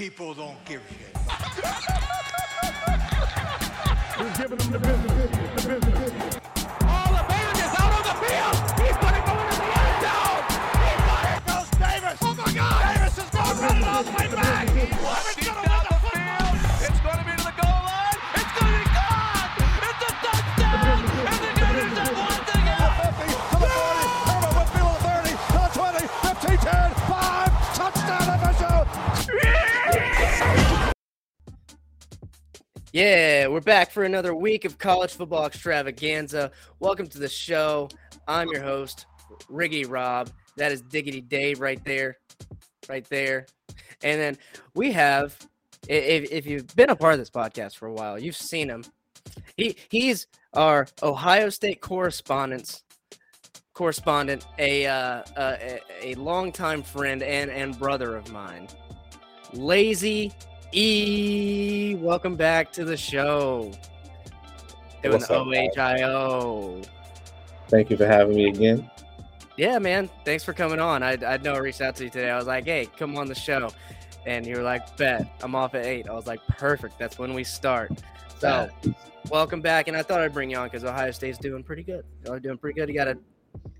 people don't give a shit. He's giving them the business. The business. Yeah, we're back for another week of college football extravaganza. Welcome to the show. I'm your host, Riggy Rob. That is Diggity Dave right there, right there. And then we have, if, if you've been a part of this podcast for a while, you've seen him. He he's our Ohio State correspondent, correspondent, a uh, a, a longtime friend and and brother of mine, Lazy E, welcome back to the show. Doing What's the up? OHIO. Thank you for having me again. Yeah, man. Thanks for coming on. I, I know I reached out to you today. I was like, hey, come on the show. And you were like, bet. I'm off at 8. I was like, perfect. That's when we start. So, welcome back. And I thought I'd bring you on because Ohio State's doing pretty good. They're doing pretty good. You got a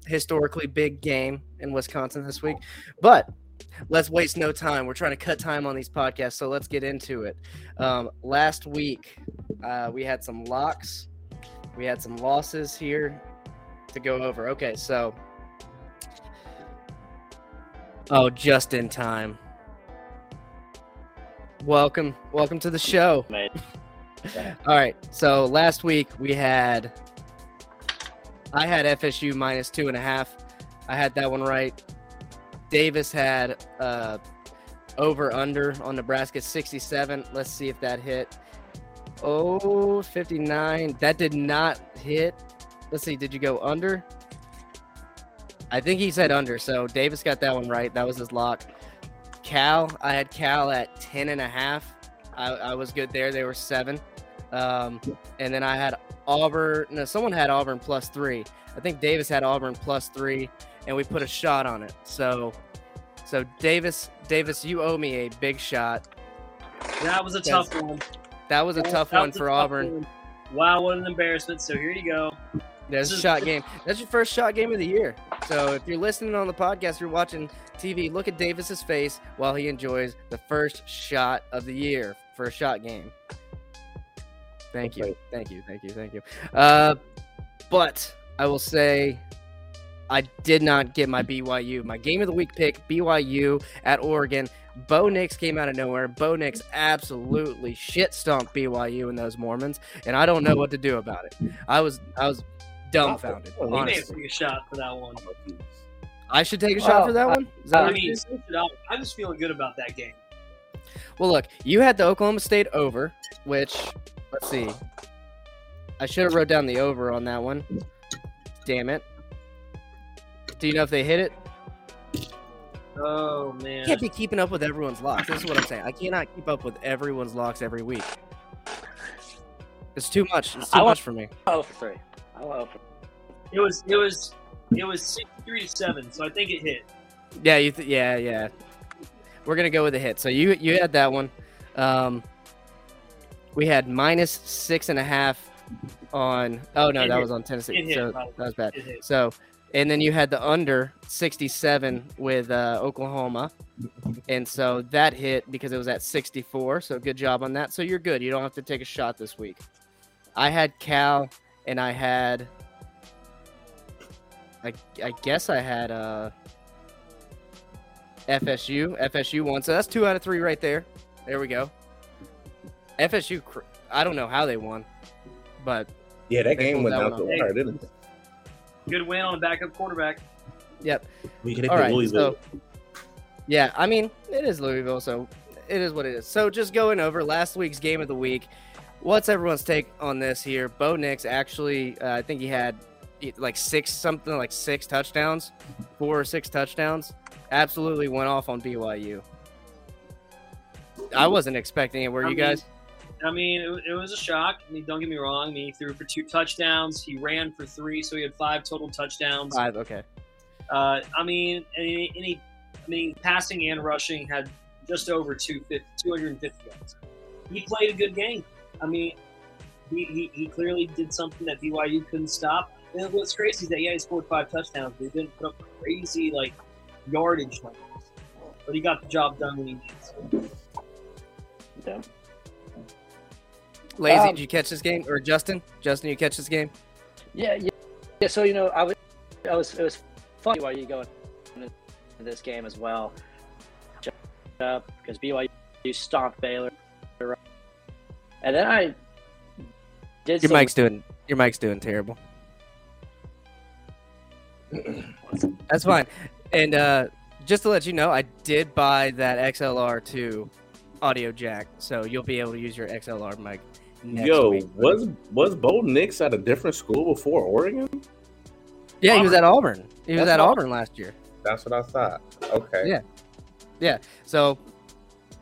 historically big game in Wisconsin this week. But let's waste no time. We're trying to cut time on these podcasts, so let's get into it. Um, last week, uh, we had some locks, we had some losses here to go over. Okay, so oh, just in time. Welcome, welcome to the show. All right, so last week we had I had FSU minus two and a half. I had that one right. Davis had uh, over under on Nebraska 67. Let's see if that hit. Oh, 59. That did not hit. Let's see. Did you go under? I think he said under. So Davis got that one right. That was his lock. Cal, I had Cal at 10 and a half. I, I was good there. They were seven. Um, and then I had Auburn. No, someone had Auburn plus three. I think Davis had Auburn plus three, and we put a shot on it. So, so Davis, Davis, you owe me a big shot. That was a tough one. That was a That- tough that one was a for tough Auburn. one. Wow, what an embarrassment. So here you go. That's a shot game. That's your first shot game of the year. So if you're listening on the podcast, you're watching TV, look at Davis's face while he enjoys the first shot of the year for a shot game. Thank you. Thank you. Thank you. Thank you. Uh, but I will say I did not get my BYU. My game of the week pick, BYU at Oregon. Bo Nix came out of nowhere. Bo Nix absolutely shit stomped BYU and those Mormons, and I don't know what to do about it. I was I was dumbfounded. Oh, You may to take a shot for that one. I should take a shot for that I- one. Is that I mean, you- switch it out. I'm just feeling good about that game. well, look, you had the Oklahoma State over, which let's see. I should have wrote down the over on that one. Damn it. Do you know if they hit it? Oh I man. can't be keeping up with everyone's locks. This is what I'm saying. I cannot keep up with everyone's locks every week. It's too much. It's too I much for me. Oh for three. Oh for It was it was it was six three to seven, so I think it hit. Yeah, you th- yeah, yeah. We're gonna go with a hit. So you you had that one. Um, we had minus six and a half on. Oh no, It that hit. was on Tennessee. It hit, so by that was bad. It hit. So, and then you had the under 67 with uh, Oklahoma. And so that hit because it was at 64. So good job on that. So you're good. You don't have to take a shot this week. I had Cal and I had, I, I guess I had uh, FSU. FSU won. So that's two out of three right there. There we go. FSU, I don't know how they won, but Yeah, that game went that down one to the wire, didn't it? Good win on a backup quarterback. yep. We could hit All the right, Louisville. so yeah, I mean it is Louisville, so it is what it is. So just going over last week's game of the week, what's everyone's take on this here? Bo Nix actually, uh, I think he had like six something like six touchdowns, four or six touchdowns. Absolutely went off on BYU. I wasn't expecting it. Were I you mean, guys? I mean, it, it was a shock. I mean, don't get me wrong. I mean, he threw for two touchdowns. He ran for three, so he had five total touchdowns. Five. Okay. Uh, I mean, any, any, I mean, passing and rushing had just over 250, 250 yards. He played a good game. I mean, he, he, he clearly did something that BYU couldn't stop. And what's crazy is that yeah, he scored five touchdowns, but he didn't put up crazy like yardage numbers. But he got the job done when he needs. Yeah. Lazy, Um, did you catch this game? Or Justin? Justin, you catch this game? Yeah, yeah, yeah. So you know, I was, I was, it was funny why you going into this game as well, up because BYU stomped Baylor, and then I did. Your some- mic's doing your mic's doing terrible. That's fine. And uh, just to let you know, I did buy that XLR2 audio jack, so you'll be able to use your XLR mic. Next Yo, week. was was Bo Nix at a different school before Oregon? yeah, he was at Auburn. He was at all- Auburn last year. That's what I thought. Okay. Yeah. Yeah. So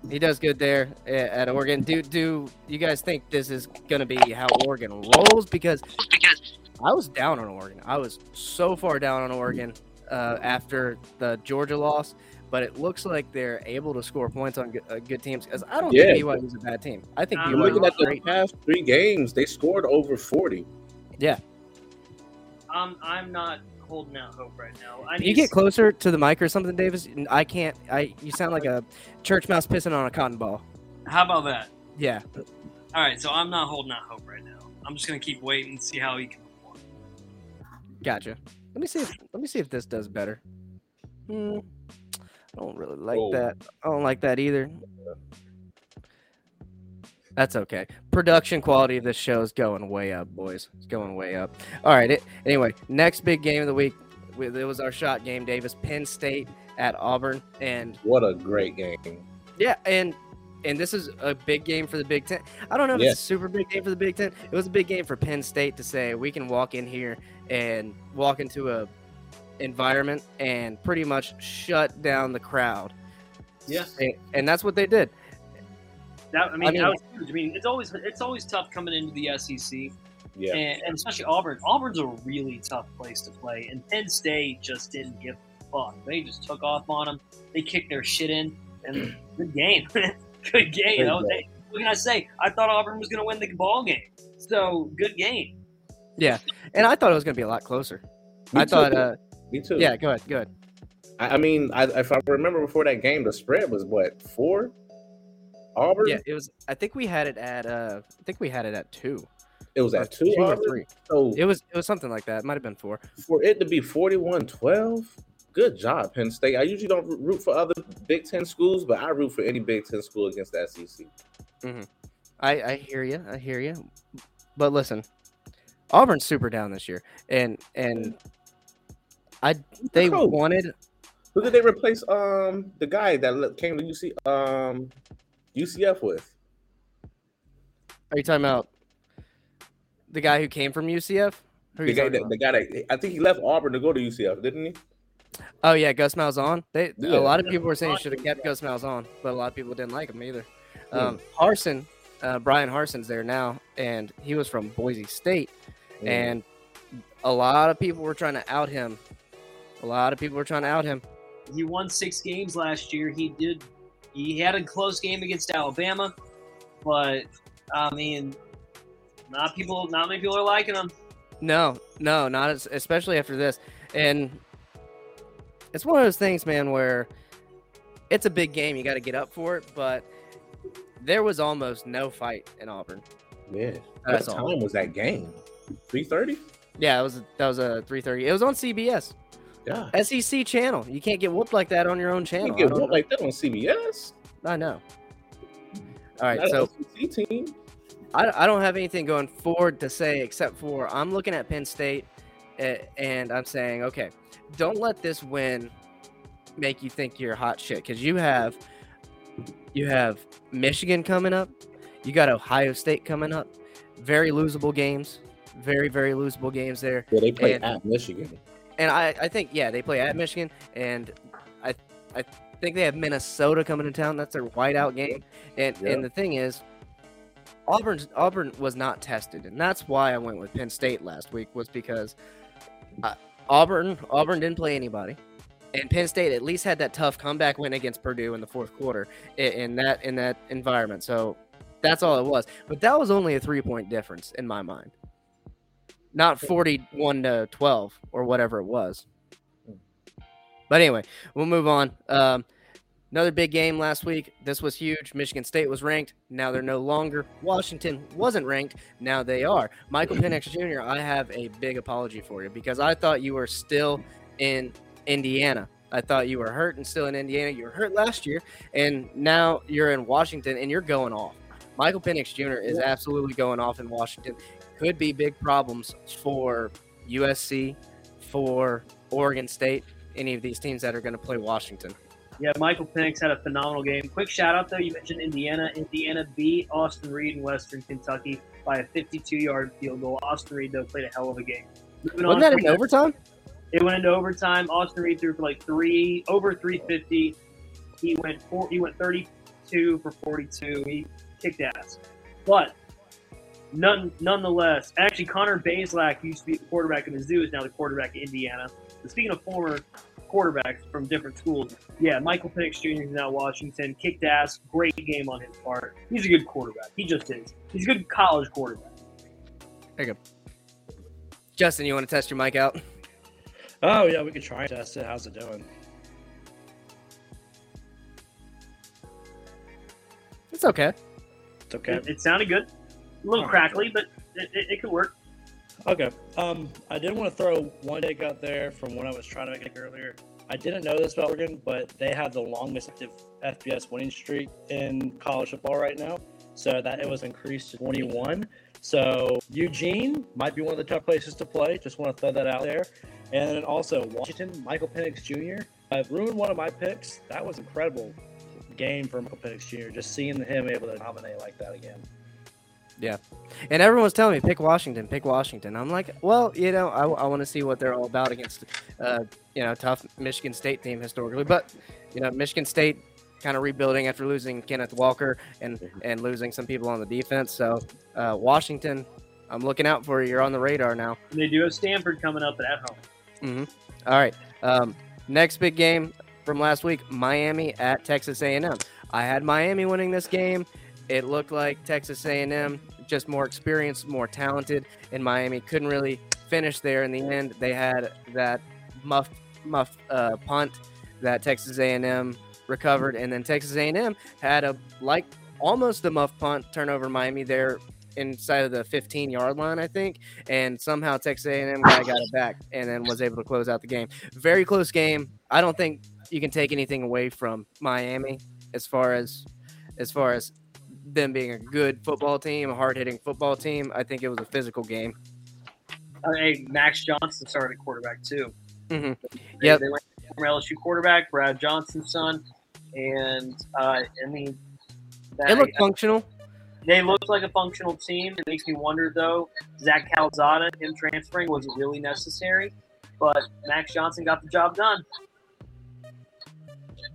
he does good there at Oregon. Do do you guys think this is going to be how Oregon rolls? Because because I was down on Oregon. I was so far down on Oregon uh, after the Georgia loss, but it looks like they're able to score points on good, uh, good teams. Because I don't Yeah. think BYU is a bad team. I think I'm I'm BYU looking at the great. past three games. They scored over forty. I'm I'm not holding out hope right now. I you get closer to the mic or something, Davis? I can't. I you sound like a church mouse pissing on a cotton ball. How about that? Yeah. All right, so I'm not holding out hope right now. I'm just gonna keep waiting and see how he can perform. Gotcha. Let me see. If, let me see if this does better. Hmm. I don't really like Whoa. that. I don't like that either. That's okay. Production quality of this show is going way up, boys. It's going way up. All right. It, anyway, next big game of the week. It was our shot game, Davis. Penn State at Auburn, and What a great game. yeah, and and this is a big game for the Big Ten. I don't know if Yeah. it's a super big game for the Big Ten. It was a big game for Penn State to say we can walk in here and walk into a environment and pretty much shut down the crowd. Yeah. And, and that's what they did. That I mean, I mean- that was huge. I mean, it's always it's always tough coming into the SEC, Yeah. and, and especially Auburn. Auburn's a really tough place to play, and Penn State just didn't give a fuck. They just took off on them. They kicked their shit in, and good game, good game. You know, they, what can I say? I thought Auburn was going to win the ball game, so good game. Yeah, and I thought it was going to be a lot closer. Me I thought, uh, Me too. yeah, go ahead, go ahead. I, I mean, I, if I remember before that game, the spread was what four. Auburn. Yeah, it was. I think we had it at. uh I think we had it at two. It was or at two. or Auburn. three. So It was. It was something like that. It might have been four. for it to be 41-12, good job, Penn State. I usually don't root for other Big Ten schools, but I root for any Big Ten school against the SEC. I, I hear you. I hear you. But listen, Auburn's super down this year, and and I they coach? wanted. Who did they replace? Um, the guy that came to UC, um, UCF with. Are you talking about the guy who came from UCF? The guy, that, the guy that I think he left Auburn to go to UCF, didn't he? Oh yeah, Gus Malzahn. They Yeah. a lot of people were saying should have kept Gus Malzahn, but a lot of people didn't like him either. Um, Harsin, uh, Bryan Harsin's there now, and he was from Boise State, Mm. and a lot of people were trying to out him. A lot of people were trying to out him. He won six games last year. He did. He had a close game against Alabama, but I mean, not people. Not many people are liking him. No, no, not as, especially after this. And it's one of those things, man, where it's a big game. You got to get up for it. But there was almost no fight in Auburn. yeah. That's what all. time was that game? Three thirty. Yeah, it was that was uh, a 3:30. It was on CBS, SEC channel. You can't get whooped like that on your own You channel. get I, don't whooped like that on CBS. I know. All right, Not so SEC team. I, I don't have anything going forward to say except for I'm looking at Penn State eh, and I'm saying, okay, don't let this win make you think you're hot shit because you have you have Michigan coming up, you got Ohio State coming up, very losable games, very very losable games there, Yeah, they play And- at Michigan. And I I think yeah they play at Michigan and I I think they have Minnesota coming to town. That's their whiteout game, and Yeah. and the thing is. Auburn's Auburn was not tested, and that's why I went with Penn State last week. Was because uh, Auburn Auburn didn't play anybody. and Penn State at least had that tough comeback win against Purdue in the fourth quarter in, in that in that environment. So that's all it was. But that was only a three point difference in my mind, not forty one to twelve or whatever it was. But anyway, we'll move on. Um, another big game last week. This was huge. Michigan State was ranked. Now they're no longer. Washington wasn't ranked. Now they are. Michael Penix Jr., I have a big apology for you because I thought you were still in Indiana. I thought you were hurt and still in Indiana. You were hurt last year, and now you're in Washington and you're going off. Michael Penix Jr. is absolutely going off in Washington. Could be big problems for USC, for Oregon State, any of these teams that are going to play Washington. Yeah, Michael Penix had a phenomenal game. Quick shout out though, you mentioned Indiana. Indiana beat Austin Reed in Western Kentucky by a 52-yard field goal. Austin Reed though played a hell of a game. Moving Wasn't that in overtime? It went into overtime. Austin Reed threw for like three over 350. He went four. He went 32 for 42. He kicked ass. But none, nonetheless, actually, Connor Bazelak used to be the quarterback in Mizzou, is now the quarterback in Indiana. But speaking of former quarterbacks from different schools, yeah, Michael Penix Jr. is now Washington. Kicked ass. Great game on his part. He's a good quarterback. He just is. He's a good college quarterback. There you go. Justin, you want to test your mic out? Oh yeah, we could try and test it. How's it doing? It's okay. It's okay. It, it sounded good. A little crackly, but it, it, it, could work. Okay. Um, I did want to throw one take out there from what I was trying to make it earlier. I didn't know this about Oregon, but they have the longest active FBS winning streak in college football right now. So that it was increased to 21. So Eugene might be one of the tough places to play. Just want to throw that out there. And then also Washington, Michael Penix Jr. I've ruined one of my picks. That was incredible game for Michael Penix Jr. Just seeing him able to dominate like that again. Yeah. And everyone's telling me, pick Washington, pick Washington. I'm like, well, you know, I, I want to see what they're all about against, uh, you know, tough Michigan State team historically. But, you know, Michigan State kind of rebuilding after losing Kenneth Walker and, and losing some people on the defense. So, uh, Washington, I'm looking out for you. You're on the radar now. They do have Stanford coming up at home. Mm-hmm. All right. Um, next big game from last week: Miami at Texas A&M. I had Miami winning this game. It looked like Texas A&M just more experienced, more talented, and Miami couldn't really finish there in the end. They had that muff muff uh, punt that Texas A&M recovered, and then Texas A&M had a like almost a muff punt turnover Miami there inside of the 15 yard line, I think, and somehow Texas A&M guy got it back and then was able to close out the game. Very close game. I don't think you can take anything away from Miami as far as as far as them being a good football team, a hard hitting football team. I think it was a physical game. Uh, hey, Max Johnson started quarterback too. Mm-hmm. Yeah, they, they went from LSU quarterback Brad Johnson's son, and uh, I mean, that, it looked functional. They looked like a functional team. It makes me wonder, though, Zach Calzada, him transferring, was it really necessary? But Max Johnson got the job done.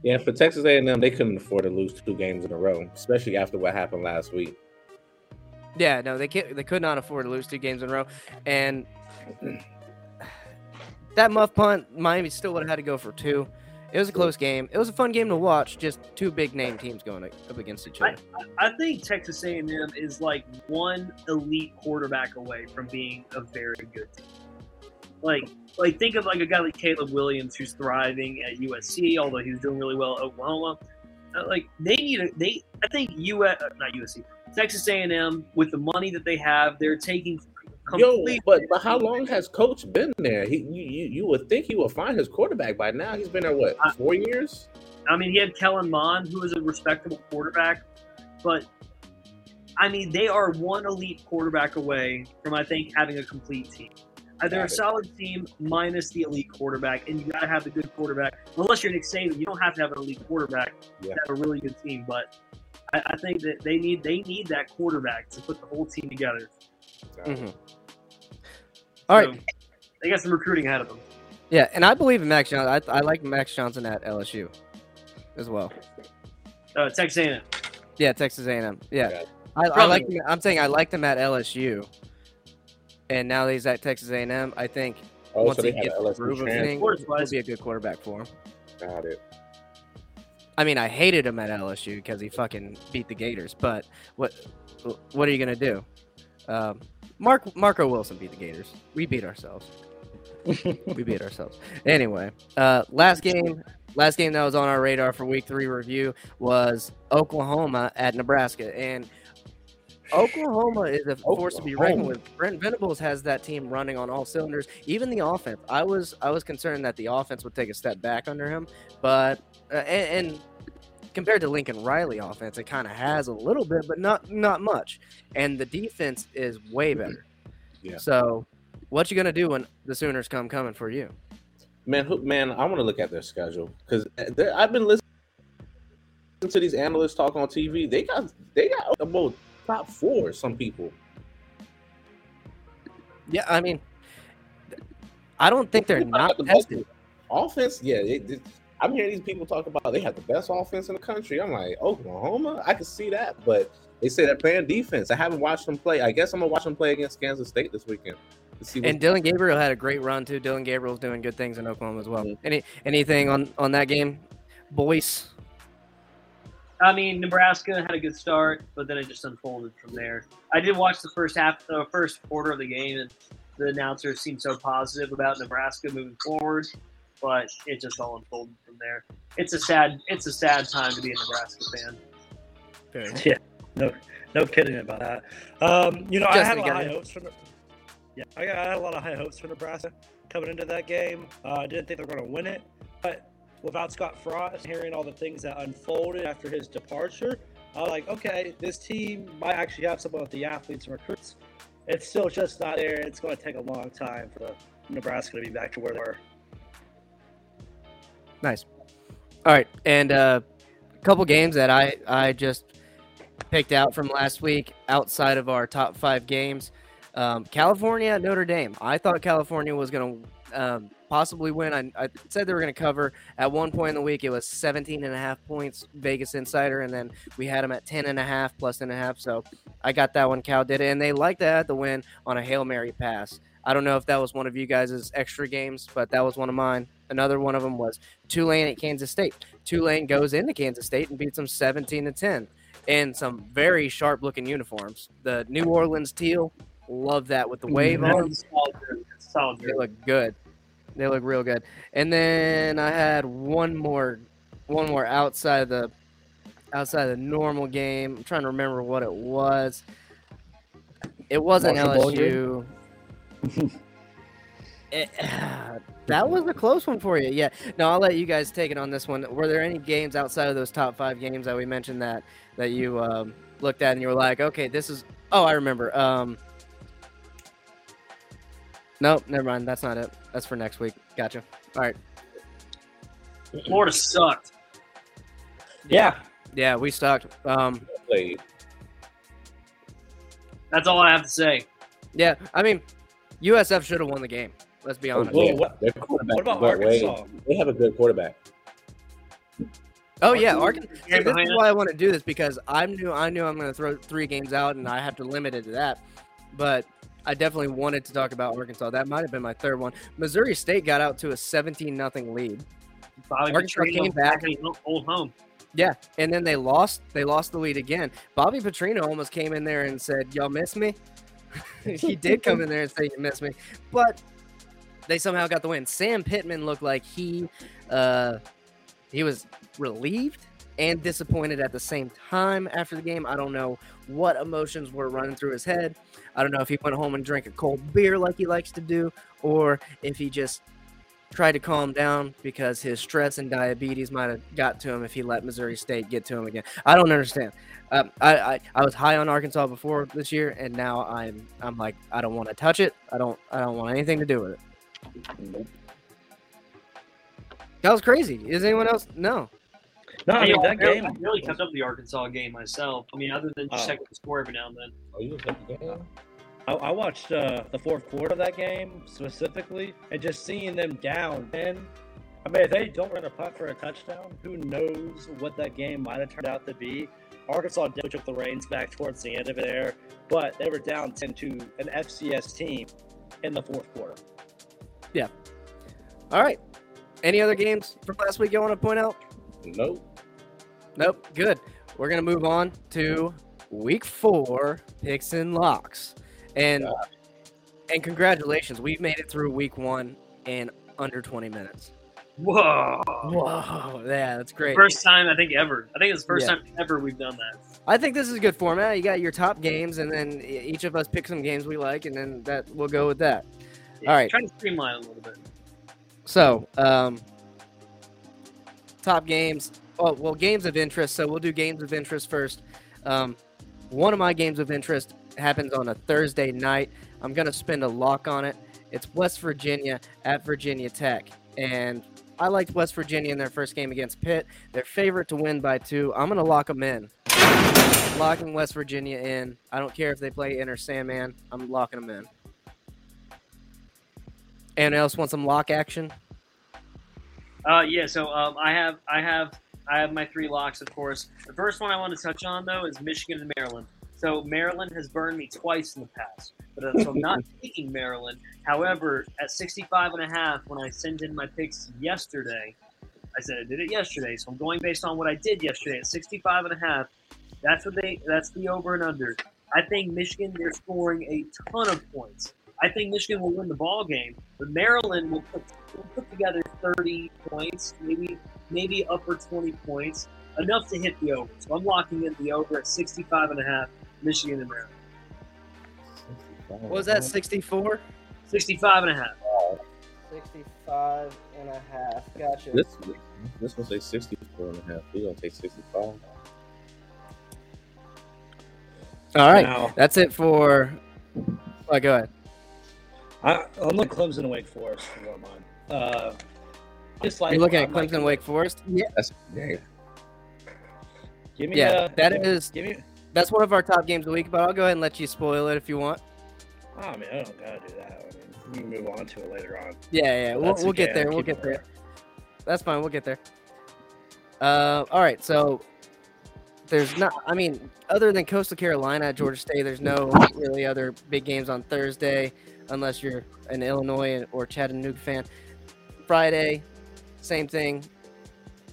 Yeah, for Texas A&M, they couldn't afford to lose two games in a row, especially after what happened last week. Yeah, no, they can't, they could not afford to lose two games in a row, and that muff punt, Miami still would have had to go for two. It was a close game. It was a fun game to watch. Just two big name teams going up against each other. I, I think Texas A&M is like one elite quarterback away from being a very good team. Like, like think of like a guy like Caleb Williams who's thriving at USC, although he's doing really well at Oklahoma. Uh, like they need a they. I think US uh, not USC, Texas A&M with the money that they have, they're taking Yo, but but how long has Coach been there? He you, you would think he would find his quarterback by now. He's been there what four years? I mean, he had Kellen Mond, who is a respectable quarterback, but I mean, they are one elite quarterback away from I think having a complete team. Uh, they're a solid team minus the elite quarterback, and you got to have the good quarterback. Unless you're Nick Saban, you don't have to have an elite quarterback yeah. to have a really good team. But I, I, think that they need they need that quarterback to put the whole team together. Mm-hmm. All right. So they got some recruiting ahead of them. Yeah, and I believe in Max Johnson. I, I like Max Johnson at LSU as well. Uh, Texas A&M. Yeah, Texas A&M. Yeah, okay. I, I, like. I'm saying I like them at LSU, and now that he's at Texas A&M, I think Oh, once so he they had gets the LSU groove of transfer. things, he'll be a good quarterback for him. Got it. I mean, I hated him at LSU because he fucking beat the Gators. But what what are you gonna do? Um, Mark Marco Wilson beat the Gators. We beat ourselves. we beat ourselves. Anyway, uh, last game, last game that was on our radar for Week Three review was Oklahoma at Nebraska, and Oklahoma is a force to be reckoned with. Brent Venables has that team running on all cylinders. Even the offense, I was I was concerned that the offense would take a step back under him, but uh, and, and compared to Lincoln Riley offense, it kind of has a little bit, but not not much. And the defense is way better. Yeah. So, what you gonna do when the Sooners come coming for you? Man, who, man, I want to look at their schedule because I've been listening to these analysts talk on TV. They got they got about top four. Some people. Yeah, I mean, I don't think they're not The tested. Offense, yeah. It, it- I'm hearing these people talk about they have the best offense in the country. I'm like Oklahoma. I can see that, but they say they're playing defense. I haven't watched them play. I guess I'm gonna watch them play against Kansas State this weekend to see. What, And Dillon Gabriel had a great run too. Dillon Gabriel's doing good things in Oklahoma as well. Mhm. Any anything on on that game, boys? I mean, Nebraska had a good start, but then it just unfolded from there. I did watch the first half, the first quarter of the game, and the announcers seemed so positive about Nebraska moving forward, but it just all unfolded from there. It's a sad, it's a sad time to be a Nebraska fan. Yeah, no, no kidding about that. Um, you know, I had a lot of high hopes for. Yeah, I, got, I had a lot of high hopes for Nebraska coming into that game. Uh, I didn't think they were going to win it, but without Scott Frost, hearing all the things that unfolded after his departure, I was like, okay, this team might actually have some of the athletes and recruits. It's still just not there. It's going to take a long time for Nebraska to be back to where they were. Nice. All right, and uh, a couple games that I I just picked out from last week outside of our top five games. Um, California Notre Dame. I thought California was going to um, possibly win. I, I said they were going to cover. At one point in the week, it was 17 and a half points, Vegas Insider, and then we had them at 10 and a half plus and a half. So I got that one. Cal did it, and they liked to have the win on a Hail Mary pass. I don't know if that was one of you guys' extra games, but that was one of mine. Another one of them was Tulane at Kansas State. Tulane goes into Kansas State and beats them 17 to 10 in some very sharp looking uniforms. The New Orleans teal, love that with the wave on. Solid jersey. It's a solid They look good. They look real good. And then I had one more, one more outside of the, outside of the normal game. I'm trying to remember what it was. It wasn't LSU. It- that was a close one for you. Yeah. No, I'll let you guys take it on this one. Were there any games outside of those top five games that we mentioned that that you um, looked at and you were like, okay, this is? Oh, I remember. Um, nope, never mind. That's not it. That's for next week. Gotcha. All right. Florida sucked. Yeah, Yeah, we sucked. Um, played. That's all I have to say. yeah, I mean, USF should have won the game. Let's be honest. Whoa, what- what about is Brett Arkansas? They have a good quarterback. Oh yeah, Arkansas. See, this is why I want to do this because I knew I knew I'm going to throw three games out and I have to limit it to that. But I definitely wanted to talk about Arkansas. That might have been my third one. Missouri State got out to a 17 nothing lead. Bobby Arkansas Petrino came back. old home. Yeah, and then they lost. They lost the lead again. Bobby Petrino almost came in there and said, "Y'all miss me." he did come in there and say, "You miss me," but they somehow got the win. Sam Pittman looked like he uh, he was relieved and disappointed at the same time after the game. I don't know what emotions were running through his head. I don't know if he went home and drank a cold beer like he likes to do, or if he just tried to calm down because his stress and diabetes might have got to him if he let Missouri State get to him again. I don't understand. Um, I, I I was high on Arkansas before this year, and now I'm I'm like I don't want to touch it. I don't I don't want anything to do with it. That was crazy. Is anyone else? No. No, I Hey, mean I that game. I really kept up the Arkansas game myself. I mean, other than just Oh. checking the score every now and then. Oh, you was at the game? I, I watched uh, the fourth quarter of that game specifically, and just seeing them down. And I mean, if they don't run a punt for a touchdown, who knows what that game might have turned out to be. Arkansas definitely took the reins back towards the end of it there, but they were down 10 to an FCS team in the fourth quarter. Yeah. All right. Any other games from last week you want to point out? Nope. Nope. Good. We're gonna move on to week four picks and locks, and and congratulations, we've made it through week one in under 20 minutes. Whoa. Whoa, yeah, that's great. First time I think ever. I think it's the first Yeah. time ever we've done that. I think this is a good format. You got your top games, and then each of us pick some games we like, and then that we'll go with that. All right. Trying to streamline a little bit. So, um, top games. Oh, well, games of interest. So we'll do games of interest first. Um, one of my games of interest happens on a Thursday night. I'm gonna spend a lock on it. It's West Virginia at Virginia Tech, and I liked West Virginia in their first game against Pitt. They're favorite to win by two. I'm gonna lock them in. Locking West Virginia in. I don't care if they play Enter Sandman. I'm locking them in. Anyone else want some lock action? Uh, yeah. So um, I have I have I have my three locks, of course. The first one I want to touch on though is Michigan and Maryland. So Maryland has burned me twice in the past, but uh, so I'm not taking Maryland. However, at 65 and a half, when I sent in my picks yesterday, I said I did it yesterday, so I'm going based on what I did yesterday at 65 and a half. That's what they. That's the over and under. I think Michigan they're scoring a ton of points. I think Michigan will win the ball game, but Maryland will put, will put together 30 points, maybe maybe upper 20 points, enough to hit the over. So I'm locking in the over at 65 and a half, Michigan and Maryland. What was that, 64? 65 and a half. 65 and a half. Gotcha. This this one say 64 and a half. We're gonna take 65. All right. Now, That's it for. Oh, go ahead. I, I'm looking at Clemson and Wake Forest. If you don't mind. Uh, just like You're looking at I'm like- Clemson Wake Forest? Yeah. That's yeah. Give me Yeah, uh, that give, is- Give me. That's one of our top games of the week, but I'll go ahead and let you spoil it if you want. Oh, I mean, I don't gotta do that. I mean, we can move on to it later on. Yeah, yeah. We'll, we'll get there. We'll get it there. That's fine. We'll get there. Uh, all right. So there's not. I mean, other than Coastal Carolina, Georgia State, there's no really other big games on Thursday, unless you're an Illinois or Chattanooga fan. Friday, same thing.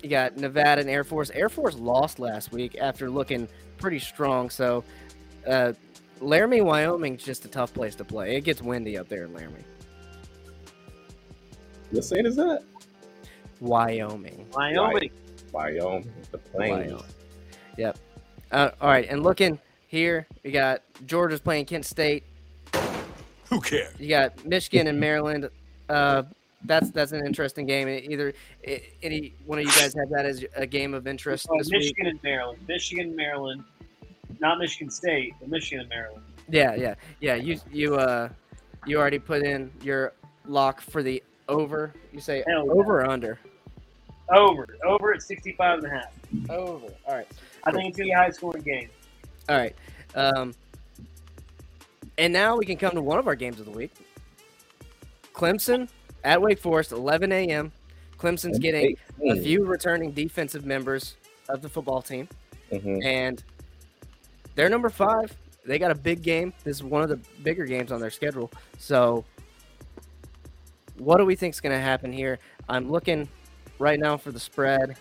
You got Nevada and Air Force. Air Force lost last week after looking pretty strong. So, uh, Laramie, Wyoming's just a tough place to play. It gets windy up there in Laramie, What state is that? Wyoming. Wyoming. Wyoming. The plains. Wyoming. Yep. Uh, all right, and looking here, we got Georgia's playing Kent State. Who cares? You got Michigan and Maryland. Uh, that's that's an interesting game. Either any one of you guys have that as a game of interest Oh, this week? Michigan and Maryland. Michigan and Maryland. Not Michigan State, but Michigan and Maryland. Yeah, yeah, yeah. You you uh you already put in your lock for the over. You say Hell yeah. over or under? Over. Over at 65 and a half. Over. All right. I think it's going to be a high scoring game. All right. Um, and now we can come to one of our games of the week. Clemson at Wake Forest, 11 a.m. Clemson's getting a few returning defensive members of the football team, Mhm. and they're number five. They got a big game. This is one of the bigger games on their schedule. So, what do we think is going to happen here? I'm looking right now for the spread.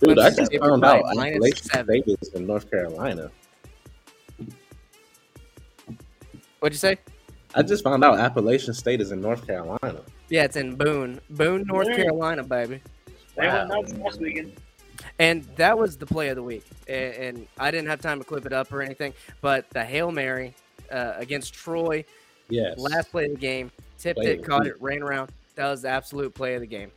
Dude, I just found out minus Appalachian seven. State in North Carolina. What'd you say? I just found out Appalachian State is in North Carolina. Yeah, it's in Boone, Boone, North Yeah. Carolina, baby. They Wow. went last weekend. And that was the play of the week. And, and I didn't have time to clip it up or anything, but the Hail Mary uh, against Troy, Yes. last play of the game, tipped Play it, caught week. it, ran around. That was the absolute play of the game.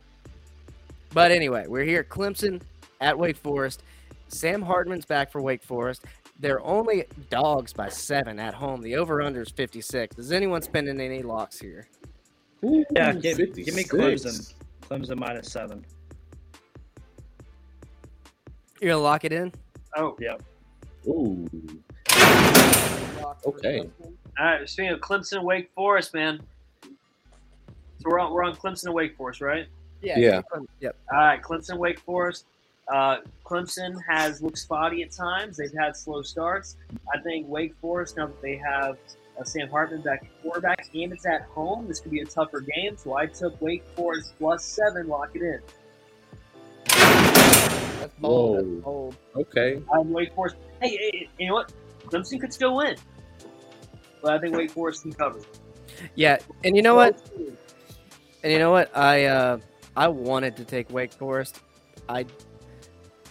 But anyway, we're here at Clemson at Wake Forest. Sam Hartman's back for Wake Forest. They're only dogs by seven at home. The over under is 56. Is anyone spending any locks here? Yeah, give, give me Clemson. Clemson minus seven. You're going to lock it in? Oh, Yep. Ooh. Okay. all right. Speaking of Clemson Wake Forest, man. So we're on, we're on Clemson and Wake Forest, right? Yeah. Yeah. Yep. All right, Clemson, Wake Forest. Uh, Clemson has looked spotty at times. They've had slow starts. I think Wake Forest, now that they have Uh, Sam Hartman back at quarterback, and it's at home. This could be a tougher game, so I took Wake Forest plus seven. Lock it in. That's bold. That's bold. Okay. I'm Wake Forest. Hey, hey, hey, you know what? Clemson could still win, but I think Wake Forest can cover. Yeah, and you know what? And you know what? I uh, I wanted to take Wake Forest. I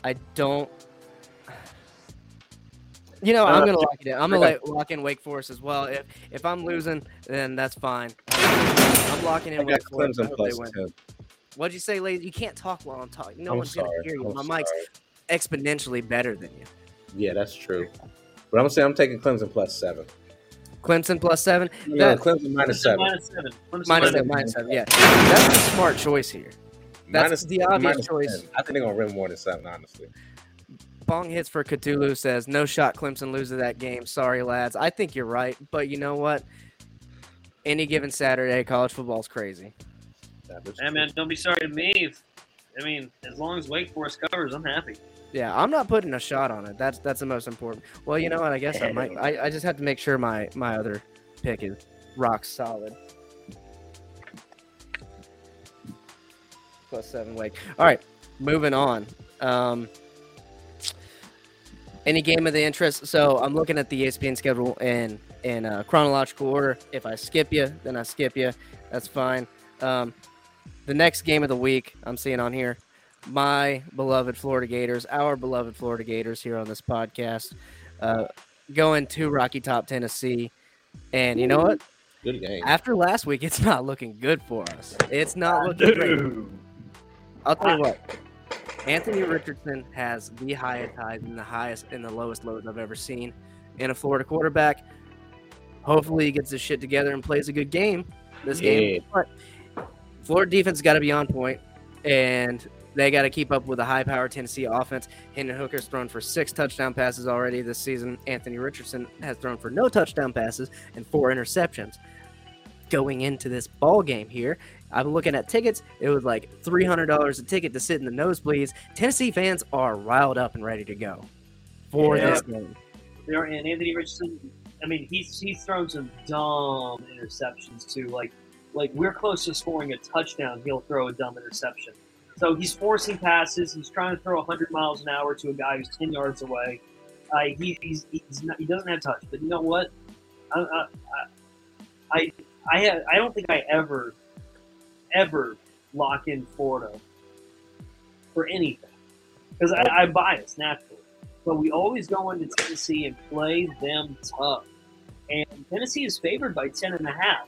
I don't. You know, I'm Uh, gonna lock it in. I'm gonna like, lock in Wake Forest as well. If if I'm losing, then that's fine. I'm locking in got Wake Forest. I Clemson hope they plus win. ten. What'd you say, lady? You can't talk while I'm talking. No I'm one's sorry. gonna hear you. I'm My mic's exponentially better than you. Yeah, that's true. But I'm gonna say I'm taking Clemson plus seven. Clemson plus seven. No, That- Clemson seven. minus seven. Clemson seven. seven. Minus seven. Yeah, that's a smart choice here. That's Minus- the obvious minus choice. 10. I think they're gonna win more than seven, honestly. Bong hits for Cthulhu says, no shot Clemson loses that game. Sorry, lads. I think you're right. But you know what? Any given Saturday, college football's crazy. That is Hey, man, don't be sorry to me. If, I mean, as long as Wake Forest covers, I'm happy. Yeah, I'm not putting a shot on it. That's that's the most important. Well, you know what? I guess I might. I, I just have to make sure my my other pick is rock solid. Plus seven Wake. All right, moving on. Um, any game of the interest? So I'm looking at the ESPN schedule in in uh, chronological order. If I skip you, then I skip you. That's fine. Um, the next game of the week I'm seeing on here my beloved Florida Gators, our beloved Florida Gators here on this podcast, uh, going to Rocky Top, Tennessee. And you know what? good game. After last week, it's not looking good for us. It's not looking great. I'll tell you what. Anthony Richardson has the highest highs and the highest and the lowest lows I've ever seen in a Florida quarterback. Hopefully, he gets his shit together and plays a good game this game. But Florida defense got to be on point, and they got to keep up with a high-powered Tennessee offense. Hendon Hooker's thrown for six touchdown passes already this season. Anthony Richardson has thrown for no touchdown passes and four interceptions. Going into this ball game here, I'm looking at tickets. It was like $300 a ticket to sit in the nosebleeds. Tennessee fans are riled up and ready to go for Yeah. this game. And Anthony Richardson. I mean, he's he's thrown some dumb interceptions too. Like like we're close to scoring a touchdown, he'll throw a dumb interception. So he's forcing passes. He's trying to throw 100 miles an hour to a guy who's 10 yards away. Uh, he he's, he's not, he doesn't have touch. But you know what? I I I, I, have, I don't think I ever ever lock in Florida for anything because I, I'm biased naturally. But we always go into Tennessee and play them tough. And Tennessee is favored by 10 and a half.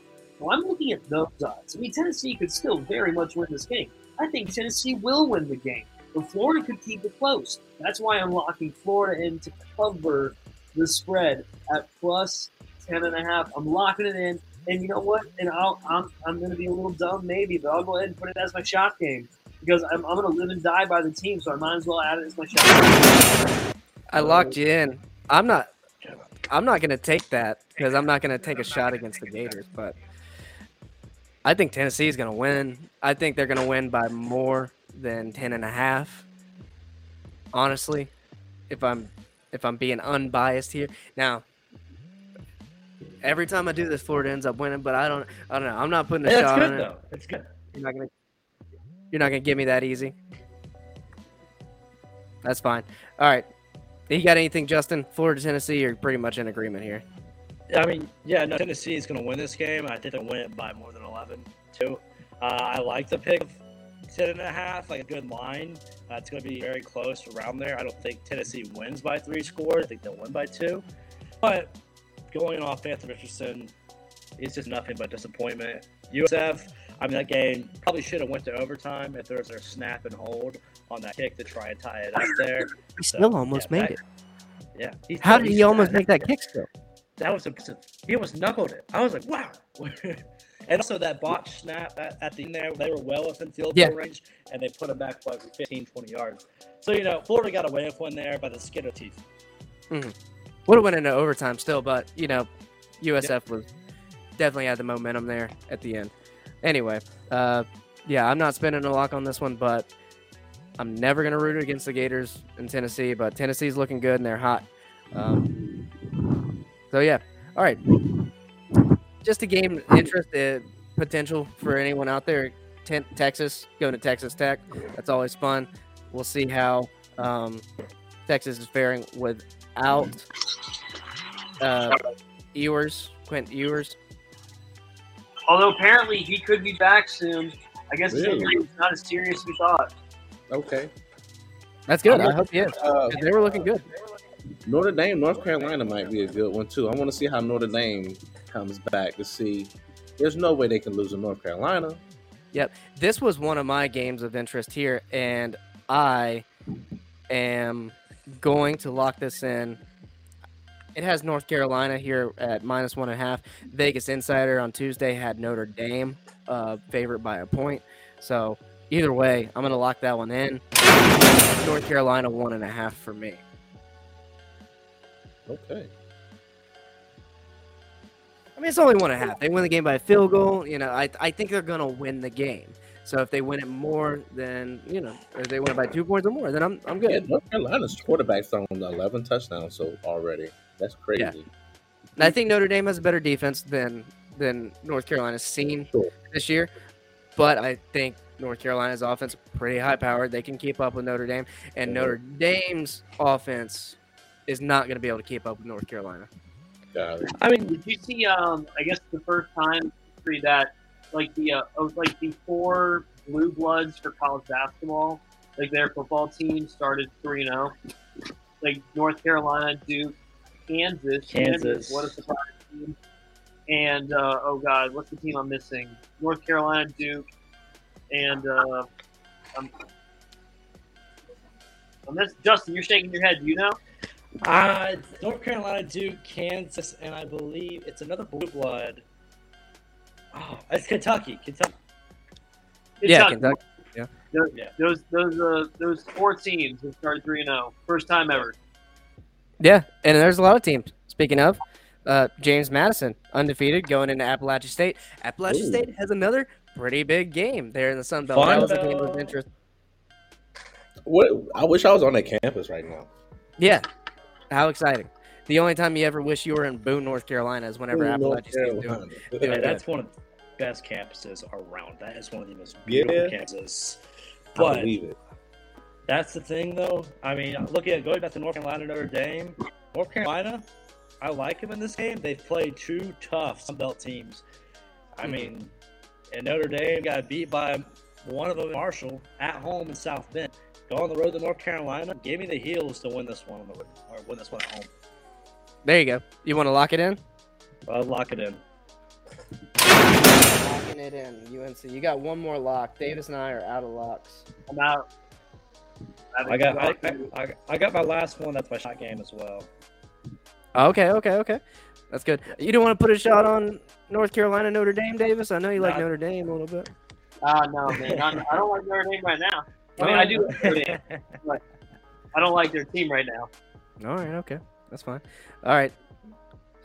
I'm looking at those odds. I mean, Tennessee could still very much win this game. I think Tennessee will win the game, but Florida could keep it close. That's why I'm locking Florida in to cover the spread at plus 10 and a half. I'm locking it in. And you know what? And I'll, I'm, I'm going to be a little dumb maybe, but I'll go ahead and put it as my shot game because I'm, I'm going to live and die by the team, so I might as well add it as my shot. I locked you in. I'm not. I'm not going to take that because I'm not going to take a shot against the Gators. But I think Tennessee is going to win. I think they're going to win by more than ten and a half. Honestly, if I'm if I'm being unbiased here, now every time I do this, Florida ends up winning. But I don't. I don't know. I'm not putting a Yeah, shot good on it. though. It's good. You're not gonna. You're not gonna give me that easy. That's fine. All right. You got anything, Justin? Florida, Tennessee, you're pretty much in agreement here. I mean, yeah, no, Tennessee is going to win this game. I think they'll win it by more than 11, too. Uh, I like the pick of 10 and a half, like a good line. Uh, it's going to be very close around there. I don't think Tennessee wins by three scores. I think they'll win by two. But going off Anthony Richardson, it's just nothing but disappointment. USF, I mean, that game probably should have went to overtime if there was a snap and hold on that kick to try and tie it up there. He So, still almost yeah, made that- it. Yeah. He- How did he almost make that kick still? that was impressive. He almost knuckled it. I was like, wow. and also that botch snap at, at the end there, they were well within field Yeah. goal range, and they put him back like 15, 20 yards. So, you know, Florida got away with one there by the skin of teeth. Mm-hmm. Would have went into overtime still, but you know, USF was definitely had the momentum there at the end. Anyway, uh, yeah, I'm not spending a lock on this one, but I'm never gonna root against the Gators in Tennessee. But Tennessee's looking good and they're hot. Um, so yeah, all right. just a game interest uh, potential for anyone out there. Ten, Texas going to Texas Tech. That's always fun. We'll see how um, Texas is faring without uh, Ewers, Quinn Ewers. Although apparently he could be back soon. I guess his Really? injury was not as serious as we thought. Okay. That's good. I hope he is. Uh, 'cause They were looking good. Notre Dame, North Carolina might be a good one too. I want to see how Notre Dame comes back to see. There's no way they can lose in North Carolina. Yep. This was one of my games of interest here, and I am going to lock this in. It has North Carolina here at minus one and a half. Vegas Insider on Tuesday had Notre Dame uh, favorite by a point. So either way, I'm going to lock that one in. North Carolina one and a half for me. Okay. I mean, it's only one and a half. They win the game by a field goal. You know, I, I think they're going to win the game. So if they win it more than, you know, if they win it by two points or more, then I'm, I'm good. Yeah, North Carolina's quarterback's thrown 11 touchdowns so already. That's crazy. Yeah. And I think Notre Dame has a better defense than than North Carolina's seen Sure. this year. But I think North Carolina's offense pretty high powered. They can keep up with Notre Dame, and Mhm. Notre Dame's offense is not going to be able to keep up with North Carolina. Got it. I mean, Did you see? Um, I guess the first time that like the uh, oh, like the four blue bloods for college basketball, like their football team started three and zero. Like North Carolina, Duke, Kansas, Kansas. What a surprise team! And uh, oh god, what's the team I'm missing? North Carolina, Duke, and uh, I'm, I'm miss- Justin. You're shaking your head. Do you know? uh, North Carolina, Duke, Kansas, and I believe it's another blue blood. Oh, it's Kentucky. Kentucky. yeah, Kentucky. Kentucky. Those Yeah. those those, uh, those four teams have started three and zero, first time ever. Yeah, and there's a lot of teams. Speaking of, uh, James Madison undefeated going into Appalachia State. Appalachia Ooh. State has another pretty big game there in the Sun Belt. That was a game of interest. What? I wish I was on that campus right now. Yeah, how exciting! The only time you ever wish you were in Boone, North Carolina, is whenever North Appalachia State's doing. Doing Yeah, it. that's one of the best campuses around. That is one of the most Yeah. beautiful campuses. I But believe it. that's the thing, though. I mean, look at going back to North Carolina, Notre Dame. North Carolina, I like them in this game. They've played two tough Sun Belt teams. I Mhm. mean, and Notre Dame got beat by one of them, Marshall, at home in South Bend. Go on the road to North Carolina. Give me the heels to win this one on the road, or win this one at home. There you go. You want to lock it in? I'll lock it in. Locking it in. UNC. You got one more lock. Davis and I are out of locks. I'm out. I got I, I, I, I got my last one. That's my shot game as well. Okay, okay, okay. That's good. You don't want to put a shot on North Carolina, Notre Dame, Davis? I know you like Nah. Notre Dame a little bit. Ah, no, man. I, I don't like Notre Dame right now. I mean, I do. like Notre Dame. I don't like their team right now. All right, okay. That's fine. All right.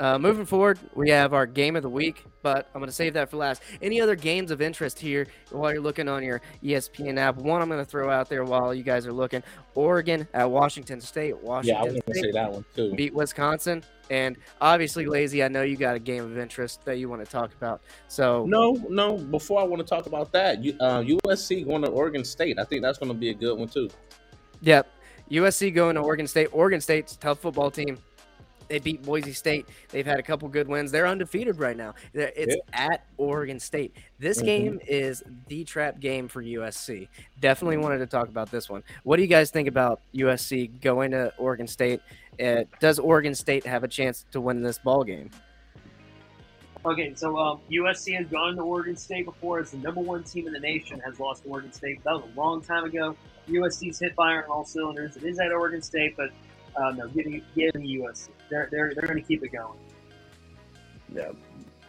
Uh, moving forward, we have our game of the week, but I'm going to save that for last. Any other games of interest here while you're looking on your ESPN app? One I'm going to throw out there while you guys are looking Oregon at Washington State. Washington Yeah, I was going to say that one too. beat Wisconsin. And obviously, Lazy, I know you got a game of interest that you want to talk about. So, No, no. Before I want to talk about that, you, uh, USC going to Oregon State. I think that's going to be a good one too. Yep. USC going to Oregon State. Oregon State's a tough football team. They beat Boise State. They've had a couple good wins. They're undefeated right now. They're- It's at Oregon State. This Mhm. game is the trap game for USC. Definitely wanted to talk about this one. What do you guys think about USC going to Oregon State? Uh, does Oregon State have a chance to win this ball game? Okay, so um, USC has gone to Oregon State before. It's the number one team in the nation. Has lost to Oregon State. That was a long time ago. USC's hit fire on all cylinders. It is at Oregon State, but uh, no, giving giving USC. They're they're they're going to keep it going. Yeah.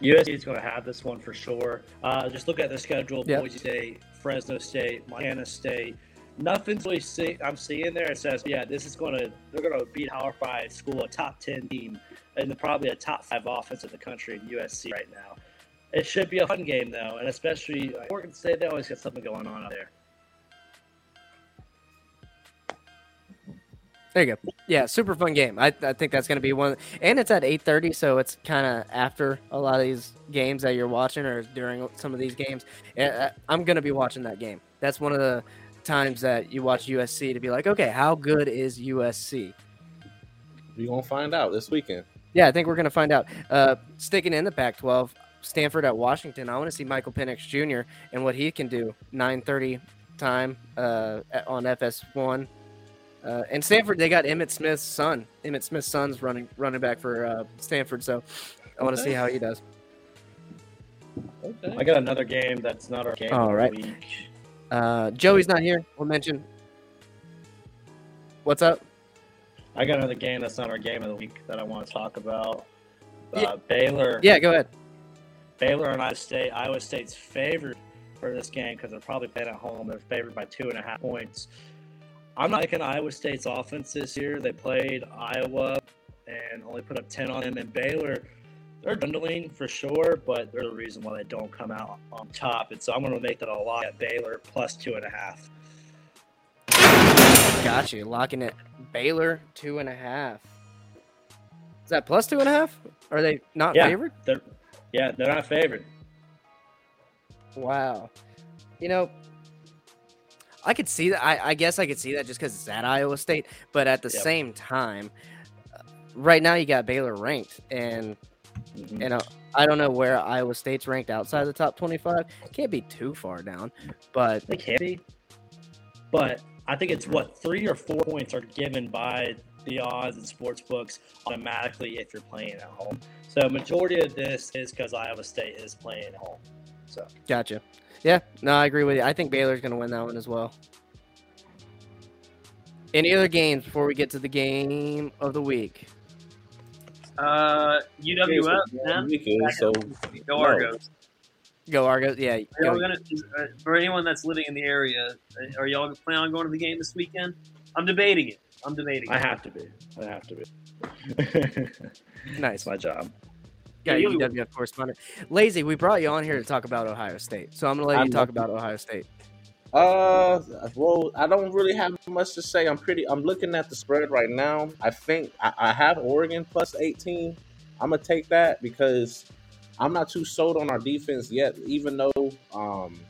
USC is going to have this one for sure. Uh, just look at the schedule: Yep. Boise State, Fresno State, Montana State. Nothing's really see, I'm seeing there. It says, yeah, this is going to they're going to beat Power Five school, a top ten team, and probably a top five offense in the country in USC right now. It should be a fun game though, and especially like, Oregon State. They always got something going on out there. There you go. Yeah, super fun game. I, I think that's going to be one, and it's at eight thirty, so it's kind of after a lot of these games that you're watching, or during some of these games. I'm going to be watching that game. That's one of the times that you watch USC to be like, okay, how good is USC? We're gonna find out this weekend. Yeah, I think we're going to find out. Uh, sticking in the Pac-12, Stanford at Washington. I want to see Michael Penix Jr. and what he can do. Nine thirty time uh, on FS1. Uh, and Stanford, they got Emmitt Smith's son. Emmitt Smith's son's running running back for uh, Stanford, so I want to see how he does. Okay. I got another game that's not our game. All right. Uh, Joey's not here. We'll mention. What's up? I got another game that's not our game of the week that I want to talk about. Uh, yeah. Baylor. Yeah, go ahead. Baylor and Iowa State. Iowa State's favored for this game because they're probably playing at home. They're favored by two and a half points. I'm not liking Iowa State's offense this year. They played Iowa and only put up 10 on them. And Baylor, they're dwindling for sure, but they're the reason why they don't come out on top. And so I'm going to make that a lot at Baylor plus two and a half. Got you. Locking it. Baylor, two and a half. Is that plus two and a half? Are they not yeah, favored? They're, yeah, they're not favored. Wow. You know, I could see that. I, I guess I could see that just because it's at Iowa State. But at the yep. same time, uh, right now you got Baylor ranked, and mm-hmm. you know I don't know where Iowa State's ranked outside the top twenty-five. Can't be too far down, but they can be. But I think it's what three or four points are given by the odds and sports books automatically if you're playing at home. So majority of this is because Iowa State is playing at home. So gotcha. Yeah, no, I agree with you. I think Baylor's going to win that one as well. Any other games before we get to the game of the week? Uh, UWF. Yeah. So go Argos. Go Argos. Yeah. Go. Gonna, uh, for anyone that's living in the area, uh, are y'all planning on going to the game this weekend? I'm debating it. I'm debating. It. I have to be. I have to be. nice. my job. Yeah, you UW correspondent. Lazy, we brought you on here to talk about Ohio State, so I'm gonna let I'm you talk about Ohio State. Uh, well, I don't really have much to say. I'm pretty. I'm looking at the spread right now. I think I, I have Oregon plus 18. I'm gonna take that because I'm not too sold on our defense yet. Even though, um,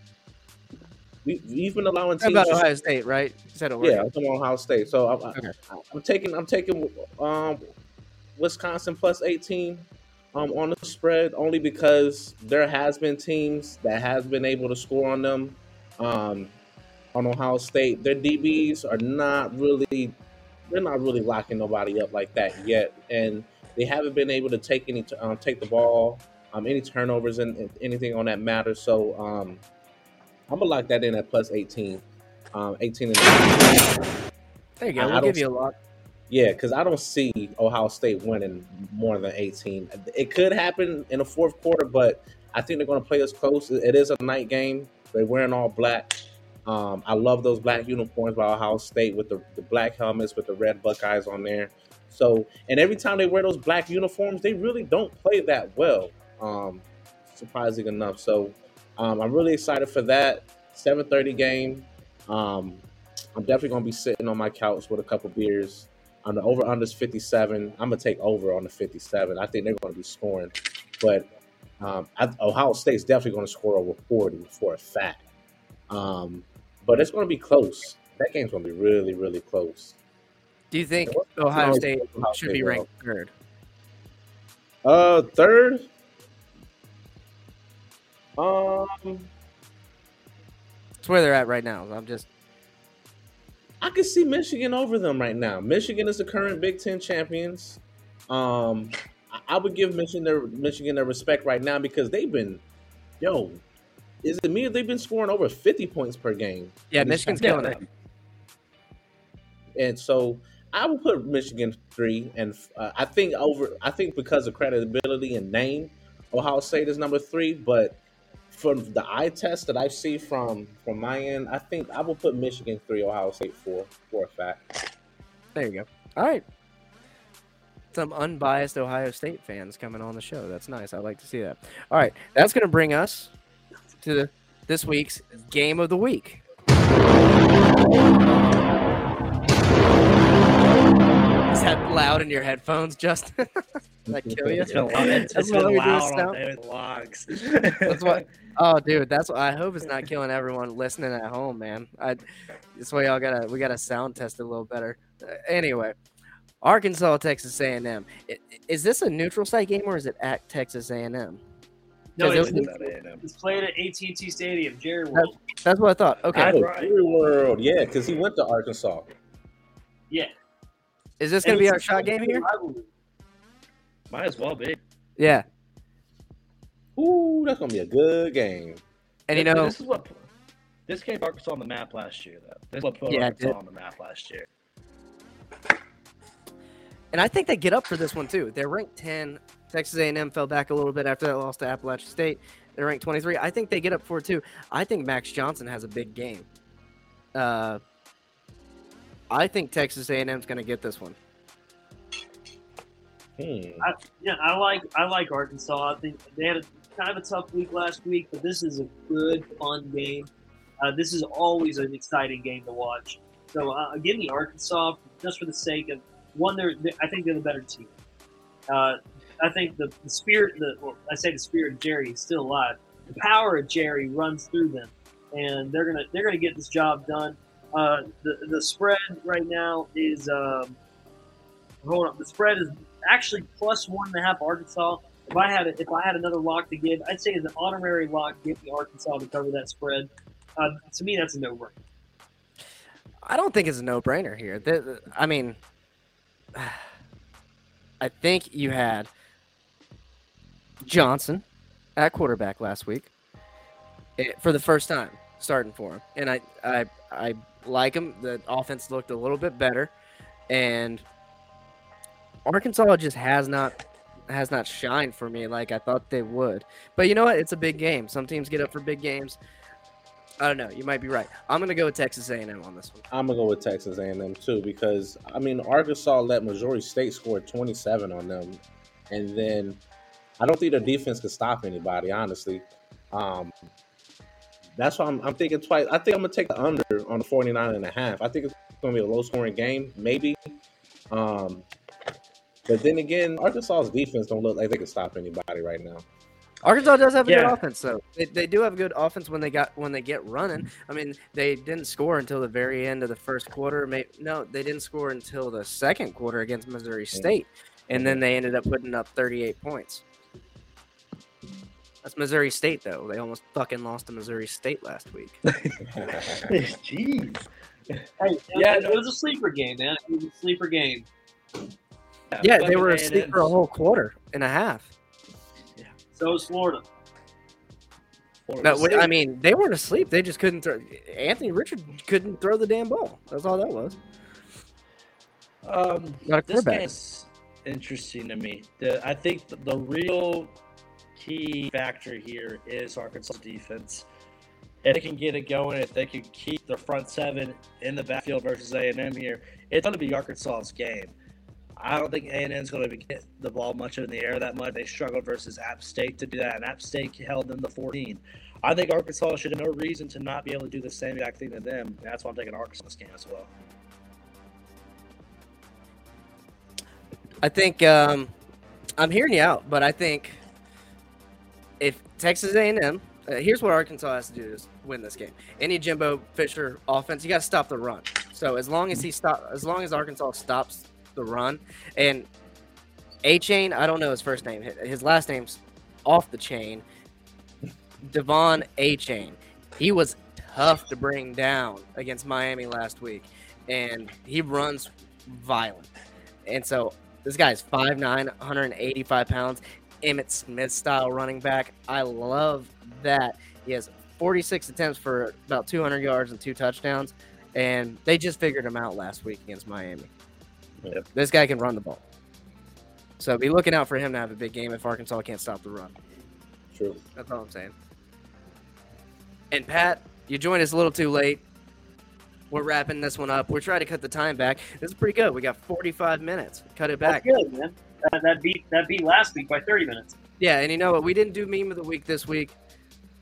we we've been allowing teams about Ohio State, right? Said Oregon. Yeah, I'm talking Ohio State. So I'm, okay. I, I'm taking I'm taking um Wisconsin plus 18 um, on the spread only because there has been teams that has been able to score on them. Um, on Ohio State, their DBs are not really they're not really locking nobody up like that yet, and they haven't been able to take any um, take the ball, um, any turnovers and, anything on that matter. So um, I'm gonna lock that in at plus 18, um, 18 and. There you go. We'll give you a lot. Yeah, because I don't see Ohio State winning more than 18. It could happen in the fourth quarter, but I think they're going to play us close. It is a night game. They're wearing all black. Um, I love those black uniforms by Ohio State with the, the black helmets with the red Buckeyes on there. So, and every time they wear those black uniforms, they really don't play that well. Um, surprising enough. So, um, I'm really excited for that 7:30 game. Um, I'm definitely gonna be sitting on my couch with a couple beers on the over under is 57. I'm gonna take over on the 57. I think they're going to be scoring, but um, I, Ohio State's definitely going to score over 40 for a fact. Um, but it's going to be close. That game's going to be really, really close. Do you think Ohio State Ohio should State be ranked third? Uh, third. Um, it's where they're at right now. I'm just I can see Michigan over them right now. Michigan is the current Big Ten champions. Um, I would give Michigan their Michigan their respect right now because they've been, yo, is it me? They've been scoring over fifty points per game. Yeah, Michigan's killing it. And so I will put Michigan three, and uh, I think over. I think because of credibility and name, Ohio State is number three. But from the eye test that I see from from my end, I think I will put Michigan three, Ohio State four, for a fact. There you go. All right. Some unbiased Ohio State fans coming on the show. That's nice. I like to see that. All right, that's going to bring us to this week's game of the week. That loud in your headphones, Justin? That kill you? It's been, loud. It's, That's it's what been loud all day with logs. That's what. Oh, dude, that's what I hope it's not killing everyone listening at home, man. I, this way, y'all gotta we gotta sound test it a little better. Uh, anyway, Arkansas, Texas A&M. I- Is this a neutral site game or is it at Texas A&M? No, Because it's, it- it's played at AT&T Stadium, Jerry World. That's what I thought. Okay, Oh. Jerry World, yeah, because he went to Arkansas. Yeah. Is this gonna be our shot game here? rivalry. Might as well be. Yeah, Ooh, that's gonna be a good game. and you know, this is what this gave Arkansas on the map last year, though. This is what put Yeah, Arkansas on the map last year. and I think they get up for this one too. They're ranked ten. Texas A&M fell back a little bit after that loss to Appalachian State. They're ranked 23. I think they get up for it too. I think Max Johnson has a big game. Uh, I think Texas A&M is going to get this one. Hmm. I, yeah, I like I like Arkansas. I think they had a kind of a tough week last week, but this is a good, fun game. Uh, this is always an exciting game to watch. So uh, give me Arkansas just for the sake of one. They're they- I think they're the better team. Uh, I think the, the spirit, the well, I say the spirit of Jerry is still alive. The power of Jerry runs through them, and they're gonna they're gonna get this job done. Uh, the the spread right now is um, hold on. The spread is actually plus one and a half Arkansas. If I had a, if I had another lock to give, I'd say as an honorary lock, give the Arkansas to cover that spread. Uh, to me, that's a no-brainer. I don't think it's a no-brainer here. The- the- I mean, I think you had Johnson at quarterback last week eh, for the first time starting for him, and I I I like him. The offense looked a little bit better, and Arkansas just has not has not shined for me like I thought they would. But you know what? It's a big game. Some teams get up for big games. I don't know. You might be right. I'm gonna go with Texas A&M on this one. I'm gonna go with Texas A&M too because I mean Arkansas let Missouri State score 27 on them, and then I don't think their defense can stop anybody. Honestly, um, that's why I'm, I'm thinking twice. I think I'm gonna take the under on the 49 and a half. I think it's gonna be a low scoring game, maybe. Um, but then again, Arkansas's defense don't look like they can stop anybody right now. Arkansas does have a good offense, though. They, they do have a good offense when they got when they get running. I mean, they didn't score until the very end of the first quarter. May, no, they didn't score until the second quarter against Missouri State, and then they ended up putting up 38 points. That's Missouri State, though. They almost fucking lost to Missouri State last week. Jeez. Hey, Yeah, it, no. it was a sleeper game, man. It was a sleeper game. Yeah, they were A&M. asleep for a whole quarter and a half. Yeah. So is Florida. No, wait, I mean, they weren't asleep. They just couldn't throw. Anthony Richard couldn't throw the damn ball. That's all that was. Um, Not a this game's interesting to me. The, I think the, the real key factor here is Arkansas defense. If they can get it going, if they can keep the front seven in the backfield versus A and M here, it's going to be Arkansas's game. I don't think A and M is going to get the ball much in the air that much. They struggled versus App State to do that, and App State held them to 14. I think Arkansas should have no reason to not be able to do the same exact thing to them. That's why I'm taking Arkansas game as well. I think um, I'm hearing you out, but I think if Texas A&M, uh, here's what Arkansas has to do is win this game. Any Jimbo Fisher offense, you got to stop the run. So as long as he stop, as long as Arkansas stops the run, and Achane, I don't know his first name. His- last name's off the chain. Devon A Chain. He was tough to bring down against Miami last week, and he runs violent. And so this guy's 5'9, 185 pounds, Emmitt Smith style running back. I love that. He has 46 attempts for about 200 yards and two touchdowns, and they just figured him out last week against Miami. Yep. This guy can run the ball. So be looking out for him to have a big game if Arkansas can't stop the run. True. That's all I'm saying. And Pat, you joined us a little too late. We're wrapping this one up. We're trying to cut the time back. This is pretty good. We got 45 minutes. Cut it back. That's good, man. That, that beat that beat last week by 30 minutes. Yeah, and you know what? We didn't do meme of the week this week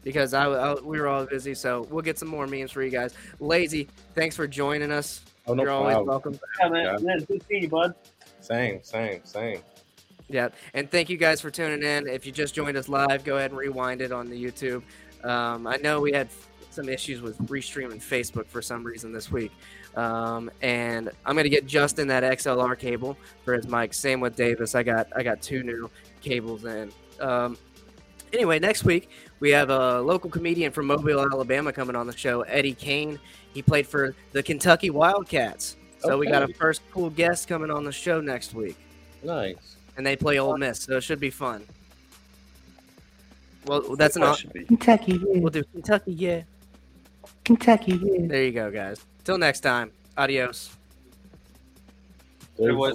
because I, I- we were all busy. So we'll get some more memes for you guys. Lazy, thanks for joining us. Oh no You're always welcome. Yeah, man. Yeah. man good seeing you, bud. Same, same, same. Yeah, and thank you guys for tuning in. If you just joined us live, go ahead and rewind it on the YouTube. Um, I know we had some issues with restreaming Facebook for some reason this week, um, and I'm gonna get Justin that XLR cable for his mic. Same with Davis. I got I got two new cables in. Um, anyway, next week we have a local comedian from Mobile, Alabama, coming on the show. Eddie Kane. He played for the Kentucky Wildcats. So we got a first cool guest coming on the show next week Nice. and they play Ole Miss, so it should be fun. Well, that's an. That au- should be. Kentucky, yeah. We'll do Kentucky, yeah. Kentucky, yeah. There you go, guys. Till next time. Adios. There was